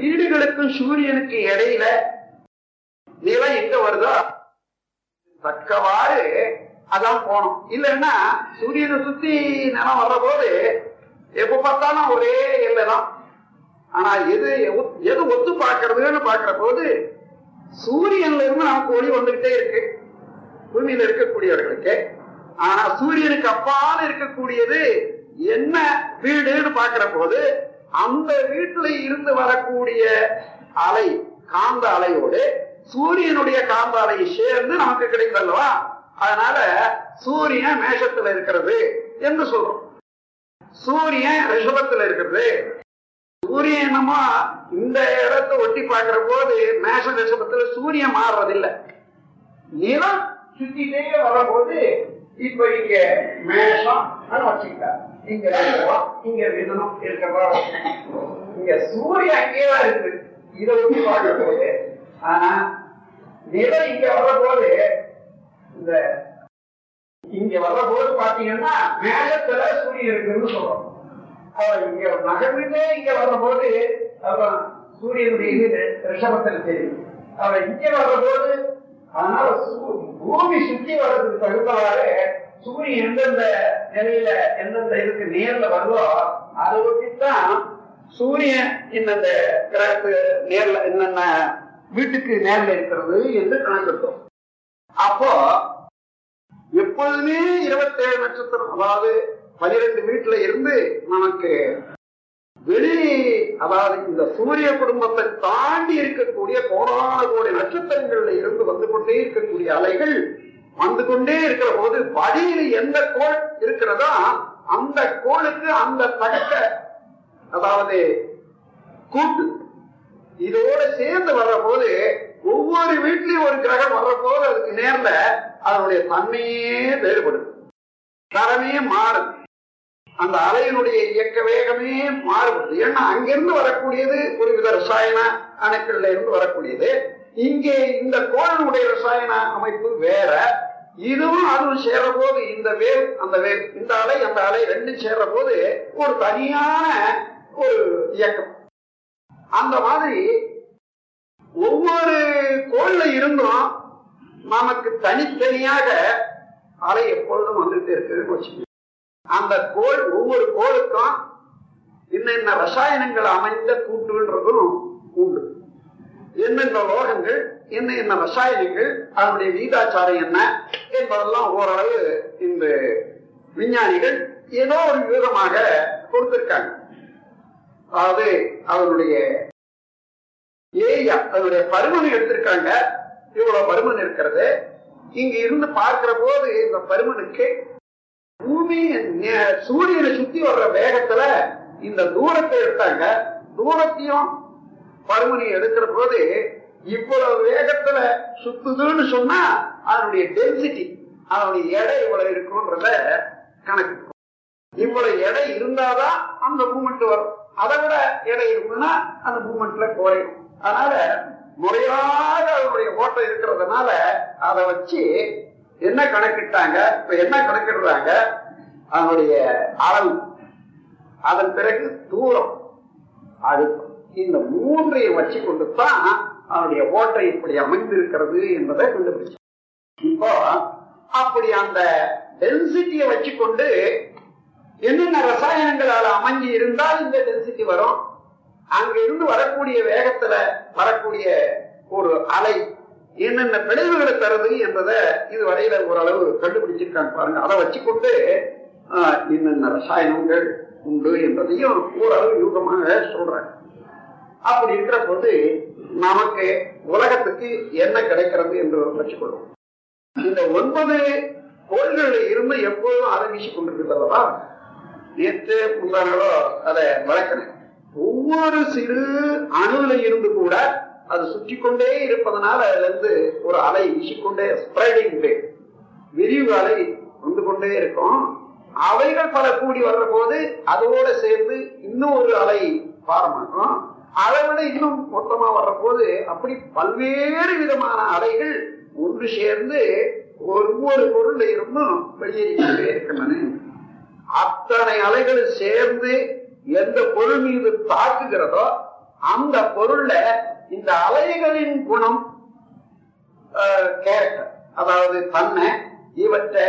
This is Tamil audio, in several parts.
வீடுகளுக்கும் சூரியனுக்கு இடையில நிலம் எங்க வருதோ தக்கவாறு அதான் போனோம் இல்லைன்னா சூரியனை சுத்தி நிலம் வர்ற போது எப்ப பார்த்தாலும் ஒரே எல்லைதான் ஆனா எது எது ஒத்து பார்க்கறதுன்னு பாக்குற போது சூரியன்ல இருந்து நமக்கு ஒளி வந்துகிட்டே இருக்கு. பூமியில இருக்கக்கூடியவர்களுக்கு. ஆனா சூரியனுக்கு அப்பால் இருக்கக்கூடியது என்ன வீடுன்னு பாக்குற போது அந்த வீட்டுல இருந்து வரக்கூடிய அலை காந்த அலையோடு சூரியனுடைய காந்த அலையை சேர்ந்து நமக்கு கிடைக்குது அல்லவா அதனால சூரியன் மேஷத்துல இருக்கிறது என்று சொல்றோம். சூரியன் ரிஷபத்துல இருக்கிறது சூரியன் என்னமோ இந்த இடத்தை ஒட்டி பார்க்கிற போது மேஷ ரிஷபத்துல சூரியன் மாறுறதில்லை. நிலம் சுத்திட்டே வரும்போது இப்ப இங்க மேஷம் வச்சுக்கிட்டா இங்க ரிஷபம், இங்க மிதுனம் இருக்கிறதா இங்க சூரியன் அங்கேதான் இருக்கு. இதை ஒட்டி பார்க்கிற போது ஆனா நிலம் இங்க வர்ற போது இந்த இங்க வர்ற போது பாத்தீங்கன்னா மேகத்துல சூரியன் இருக்குன்னு சொல்றோம். இங்க நகர்ந்துட்டே இங்க வர்ற போது சூரியனுடைய இது ரிஷபத்தில் தெரியும். அவன் இங்க வர்ற போது அதனால பூமி சுத்தி வர்றதுக்கு தகுந்தவாறு சூரியன் எந்தெந்த நிலையில எந்தெந்த இதுக்கு நேர்ல வருதோ அதை ஒட்டித்தான் சூரியன் இந்தந்த கிரகத்து நேர்ல என்னென்ன வீட்டுக்கு நேர்ல இருக்கிறது என்று கணக்கிட்டோம். அப்போ எப்பொழுதுமே இருபத்தேழு நட்சத்திரம் அதாவது பனிரெண்டு வீட்டுல இருந்து நமக்கு வெளி அதாவது இந்த சூரிய குடும்பத்தை தாண்டி இருக்கக்கூடிய கோடான கோடி நட்சத்திரங்கள்ல இருந்து வந்து கொண்டே இருக்கக்கூடிய அலைகள் வந்து கொண்டே இருக்கிற போது வழியில எந்த கோள் இருக்கிறதோ அந்த கோளுக்கு அந்த தக்க அதாவது கூட்டு இதோட சேர்ந்து வர்ற போது ஒவ்வொரு வீட்லயும் ஒரு கிரகம் வர்ற போது அதுக்கு நேர்ல அதனுடைய தன்மையே வேறுபடும். தரமே மாறும். அந்த அலையினுடைய இயக்க வேகமே மாறுபடுது ஏன்னா அங்கிருந்து வரக்கூடியது ஒரு வித ரசாயன அணுக்கள்ல இருந்து வரக்கூடியது. இங்கே இந்த கோளனுடைய ரசாயன அமைப்பு வேற. இதுவும் அதுவும் சேர்ற போது இந்த வேவ் அந்த வேவ் இந்த அலை அந்த அலை ரெண்டும் சேர்ற போது ஒரு தனியான ஒரு இயக்கம். அந்த மாதிரி ஒவ்வொரு கோள்ல இருந்தும் நமக்கு தனித்தனியாக அலை எப்பொழுதும் வந்துட்டு இருக்குதுன்னு வச்சுக்கோங்க. அந்த கோள் ஒவ்வொரு கோளுக்கும் என்னென்ன ரசாயனங்கள் அமைந்த கூட்டுன்றதும் உண்டு. என்னென்ன லோகங்கள்? என்ன என்ன ரசாயனங்கள்? அதனுடைய வீதாச்சாரம் என்ன? என்பதெல்லாம் ஓரளவு இந்த விஞ்ஞானிகள் ஏதோ ஒரு விதமாக கொடுத்திருக்காங்க. அதாவது அதனுடைய ஏரியா அதனுடைய பருமன் எடுத்திருக்காங்க. இவ்வளவு பருமன் இருக்கிறது. இங்க இருந்து பார்க்கிற போது இந்த பருமனுக்கு பூமி சூரியனை சுத்தி வர்ற வேகத்துல இந்த தூரத்தை எடுத்தாங்க. தூரத்தையும் பருமனை எடுக்கிற போது இவ்வளவு வேகத்துல சுத்துதுன்னு சொன்னா அதனுடைய டென்சிட்டி அதனுடைய எடை இவ்வளவு இருக்கும்ன்றத கணக்கு இவ்வளவு எடை இருந்தாதான் அந்த மூமெண்ட் வரும். அதை விட எடை இருக்குன்னா அந்த மூமெண்ட்ல குறையும். அதனால முறையாக அதனுடைய ஓட்டம் இருக்கிறதுனால அதை வச்சு என்ன கணக்கிட்டாங்க இப்ப என்ன கணக்கிடுறாங்க? அதனுடைய அளவு. அதன் பிறகு தூரம். அழுத்தம் இந்த மூன்றையும் வச்சு கொண்டு தான் அவருடைய ஓட்டை இப்படி அமைந்திருக்கிறது என்பதை கண்டுபிடிச்சு இப்போ அப்படி அந்த டென்சிட்டியை வச்சுக்கொண்டு என்னென்ன ரசாயனங்களால் அமைஞ்சு இருந்தால் இந்த டென்சிட்டி வரும்? அங்க இருந்து வரக்கூடிய வேகத்துல வரக்கூடிய ஒரு அலை என்னென்ன விளைவுகளை தருது என்பதை இதுவரையில ஓரளவு கண்டுபிடிச்சிருக்காங்க பாருங்க. அதை வச்சுக்கொண்டு என்னென்ன ரசாயனங்கள் உண்டு என்பதையும் ஓரளவு யூகமாக சொல்றாங்க. அப்படி இருக்கிற போது நமக்கு உலகத்துக்கு என்ன கிடைக்கிறது என்று வச்சுக்கொள்வோம். இந்த ஒன்பது கோள்களில் இருந்து எப்போதும் அதை வீசி கொண்டிருக்கிறதா நேற்று முந்தானோ அதை வளர்க்கிறேன். ஒவ்வொரு சிறு அணுல இருந்து கூட அது சுற்றி கொண்டே இருப்பதனால அதுல இருந்து ஒரு அலை வீசிக்கொண்டே ஸ்ப்ரெடிங் விரிவு அலை வந்து கொண்டே இருக்கும். அவைகள் பல கூடி வர்ற போது அதோட சேர்ந்து இன்னும் ஒரு அலை பாரமாக்கும் அதை விட இன்னும் மொத்தமா வர்ற போது அப்படி பல்வேறு விதமான அலைகள் ஒன்று சேர்ந்து ஒவ்வொரு பொருள்ல இருந்தும் வெளியேறிக்கொண்டே இருக்கின்றன. அத்தனை அலைகள் சேர்ந்து எந்த பொருள் மீது தாக்குகிறதோ அந்த பொருள்ல இந்த அலைகளின் குணம் கேரக்டர் அதாவது தன்மை இவற்றை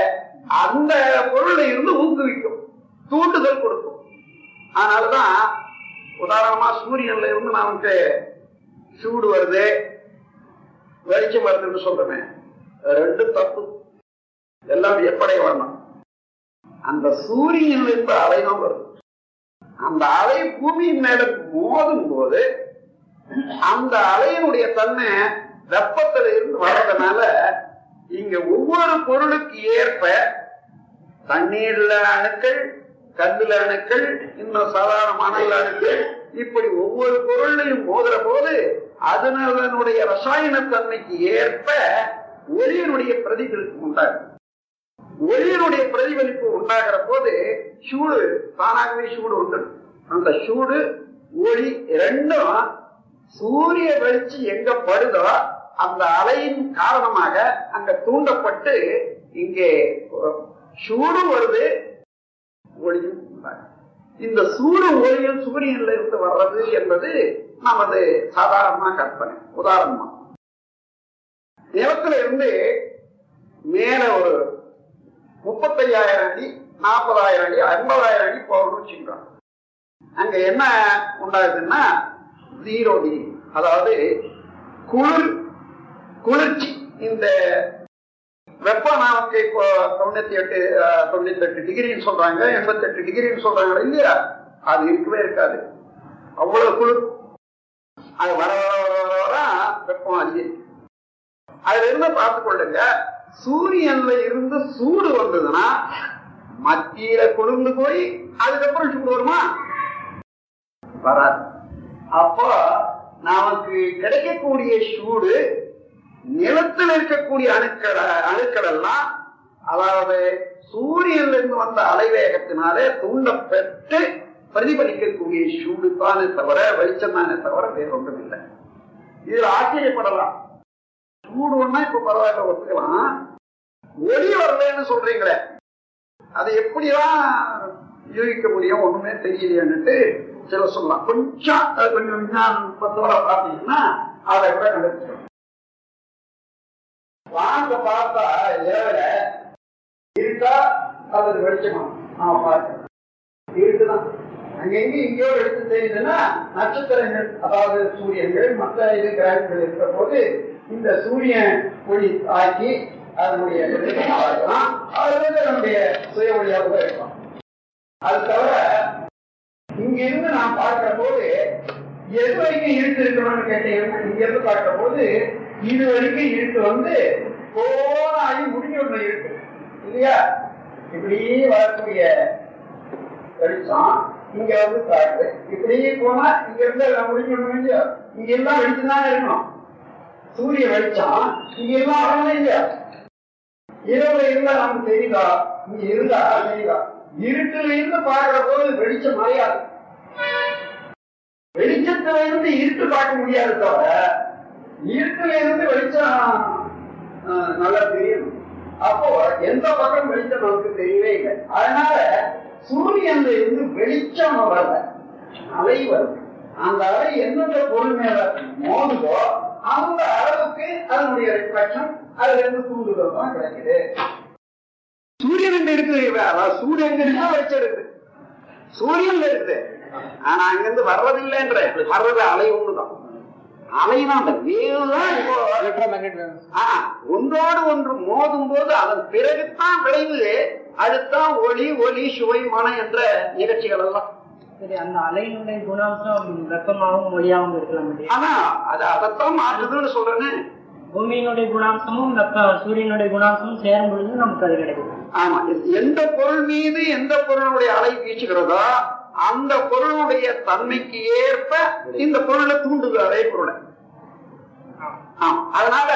அந்த பொருளை இருந்து ஊக்குவிக்கும் தூண்டுதல் கொடுக்கும். அதனாலதான் உதாரணமா சூரியன்ல இருந்து நமக்கு சூடு வருது வெளிச்சம் வருதுன்னு சொல்றமே ரெண்டு தப்பு. எல்லாம் எப்படைய வரணும்? அந்த சூரியன்ல இருந்து அலைதான் வருது. அந்த அலை பூமியின் மேல மோதும் போது அந்த அலையினுடைய தன்மை வெப்பத்துல இருந்து வர்றதுனால இங்க ஒவ்வொரு பொருளுக்கு ஏற்ப தண்ணீர்ல அணுக்கள் கல்லுல அணுக்கள் இன்னும் சாதாரண மணல் அணுக்கள் இப்படி ஒவ்வொரு பொருளையும் மோதுற போது அதனுடைய ரசாயன தன்மைக்கு ஏற்ப ஒளியினுடைய பிரதிபலிப்பு உண்டாகும். ஒளியினுடைய பிரதிபலிப்பு உண்டாகிற போது சூடு தானாகவே சூடு உண்டு. அந்த சூடு ஒளி ரெண்டும் சூரிய வெளிச்சம் எங்க படுதோ அந்த அலையின் காரணமாக அங்க தூண்டப்பட்டு இங்கே சூடும் வருது ஒளியும் இந்த சூடு ஒளியில் சூரியன்ல இருந்து வர்றது என்பது நமது சாதாரணமா கற்பனை. உதாரணமா நிலத்துல இருந்து மேல ஒரு முப்பத்தையாயிரம் அடி நாற்பதாயிரம் அடி ஐம்பதாயிரம் அடி போகணும்னு வச்சுக்கிறோம். அங்க என்ன உண்டாகுதுன்னா ஜீரோ டிகிரி அதாவது குளிர் குளிர்ச்சி இந்த வெப்பம் நமக்கு இப்போ தொண்ணூத்தி எட்டு தொண்ணூத்தி எட்டு டிகிரின்னு சொல்றாங்க எண்பத்தி எட்டு டிகிரின்னு சொல்றாங்க இல்லையா? அது இருக்கவே இருக்காது. அவ்வளவு குளிர். அது வர வர வர வர வெப்பம் அதிகம் அதுல இருந்து பார்த்து கொள்ளுங்க சூரியன்ல இருந்து சூடு வந்ததுன்னா மத்தியில குளிர்ந்து போய் அதுக்கப்புறம் சூடு வருமா? வராது. அப்போ நமக்கு கிடைக்கக்கூடிய சூடு நிலத்தில் இருக்கக்கூடிய அணுக்கள் அணுக்கள் எல்லாம் அதாவது சூரியன்ல இருந்து வந்த அலைவேகத்தினாலே தூண்டப்பட்டு பிரதிபலிக்கக்கூடிய சூடு தானே தவிர வெளிச்சம் தானே தவிர வேற ஒன்றும் இல்லை இதுல ஆச்சரியப்படலாம். சூடு ஒன்னா இப்ப பரவாயில்ல ஒத்துக்கலாம். ஒளி வரலன்னு சொல்றீங்களே அதை எப்படிதான் யூகிக்க முடியும்? ஒண்ணுமே தெரியலையான்னுட்டு சில சொல்லலாம். கொஞ்சம் அது கொஞ்சம் விஞ்ஞானம் பத்தோட பார்த்தீங்கன்னா அதை கூட கண்டுபிடிச்சோம் வாங்க பார்த்தா இரவுல இருக்கா? அல்லது வெளிச்சமா? நாம பார்க்கணும் இருக்குதான். அங்கெங்க எங்கேயோ எடுத்து தெரியுதுன்னா நட்சத்திரங்கள் அதாவது சூரியன்கள் மற்ற இது கிரகங்கள் இருக்கிற போது இந்த சூரியன் ஒளி ஆக்கி அதனுடைய இருக்கலாம் அது வந்து நம்முடைய சுய ஒளியாக கூட இருக்கலாம் அது தவிர இங்க இருந்து நான் பார்க்கிற போது எது வரைக்கும் இருட்டு இருக்கணும்னு கேட்டீங்கன்னா இங்க இருந்து பார்க்கிற போது இது வரைக்கும் இருட்டு வந்து கோணாகி முடிஞ்ச ஒன்று இருக்கு. இல்லையா? இப்படி வரக்கூடிய வெளிச்சம் இங்க வந்து காட்டு இப்படியே போனா இங்க இருந்து எல்லாம் முடிஞ்சிடணும் இல்லையா இங்க எல்லாம் வெளிச்சம் தான் இருக்கணும். சூரிய வெளிச்சம் இங்க எல்லாம் வரணும் இல்லையா? இரவுல இருந்தா நமக்கு தெரியுதா? இங்க இருந்தா தெரியுதா? இருட்டுல இருந்து பாக்குற போது வெளிச்சம் மறையாது. வெளிச்சத்துல இருந்து இருட்டு பார்க்க முடியாது தவிர இருட்டுல இருந்து வெளிச்சம் நல்லா தெரியும். அப்போ எந்த பக்கம் வெளிச்சம் நமக்கு தெரியவே இல்லை. அதனால சூரியன்ல இருந்து வெளிச்சம் வரல. அலை வருது. அந்த அலை எந்தெந்த பொருள் மேல மோதுதோ அந்த அளவுக்கு அதனுடைய ரிஃப்ளக்ஷன் அதுல இருந்து தூண்டுதல் தான் கிடைக்குது. சூரியன் எங்க இருக்குது சூரியன் எங்க வெளிச்சம் இருக்குது சூரியன்ல இருக்குது ஆனா அங்கிருந்து வர்றதில்லைன்ற வர்றது அலை ஒண்ணுதான். அலைதான் அந்த வேவ் தான் இப்போ ஒன்றோடு ஒன்று மோதும் போது அதன் பிறகுதான் விளைவு அதுதான் ஒளி ஒலி சுவை மனம் என்ற நிகழ்ச்சிகள் எல்லாம். சரி அந்த அலையினுடைய குணாம்சம் வெப்பமாகவும் ஒளியாகவும் இருக்கலாம்? ஆனா அது அதைத்தான் மாற்றுதுன்னு சொல்றேன்னு பூமியினுடைய குணாம்சமும் சூரியனுடைய குணாம்சமும் சேரும் பொழுது நமக்கு அது கிடைக்கும். ஆமா எந்த பொருள் மீது எந்த பொருளுடைய அலை வீசுகிறதோ அந்த பொருளுடைய தன்மைக்கு ஏற்ப இந்த பொருளை தூண்டுது அதே பொருளை. அதனால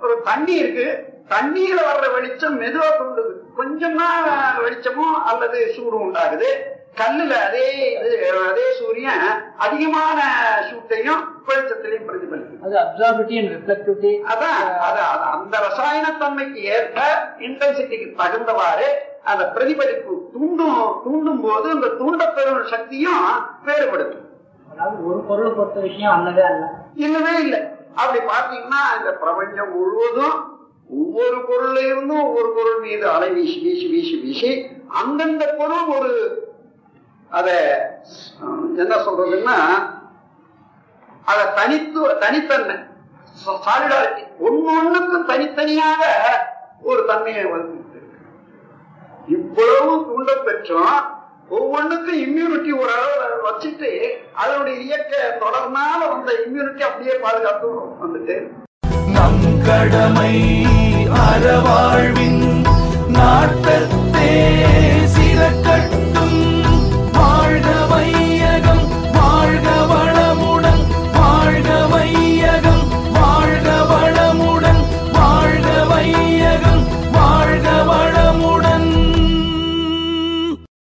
ஒரு தண்ணி இருக்கு. தண்ணீர்ல வர்ற வெளிச்சம் மெதுவா தூண்டுது. கொஞ்சம் வெளிச்சமும் அல்லது சூடும் உண்டாகுது. கல்லுல அதே இது, அதே சூரியன் அதிகமான சூட்டையும் வெளிச்சத்திலையும் பிரதிபலிக்கும் அதான் அது அது அந்த ரசாயன தன்மைக்கு ஏற்ப இன்டென்சிட்டிக்கு தகுந்தவாறு அந்த பிரதிபலிப்பு தூண்டும் தூண்டும் போது அந்த தூண்டப்பெறும் சக்தியும் வேறுபடுது அதாவது ஒரு பொருளை பொறுத்த விஷயம் அல்லவே அல்ல. இல்லவே இல்லை. அப்படி பாத்தீங்கன்னா இந்த பிரபஞ்சம் முழுவதும் ஒவ்வொரு பொருள்ல இருந்தும் ஒவ்வொரு பொருள் மீது அலை வீசி வீசி வீசி வீசி அந்தந்த பொருள் ஒரு அத என்ன சொல்றதுன்னா அத தனித்துவ தனித்தன்மை சாலிடாரிட்டி ஒண்ணு ஒண்ணுக்கும் தனித்தனியாக ஒரு தன்மையை வந்து இவ்வளவு தூண்ட பெற்றோம். ஒவ்வொன்றுக்கும் இம்யூனிட்டி ஒரு அளவு வச்சுட்டு அதனுடைய இயக்க தொடர்னால வந்த இம்யூனிட்டி அப்படியே பாதுகாத்து வந்துட்டு. நம் கடமை.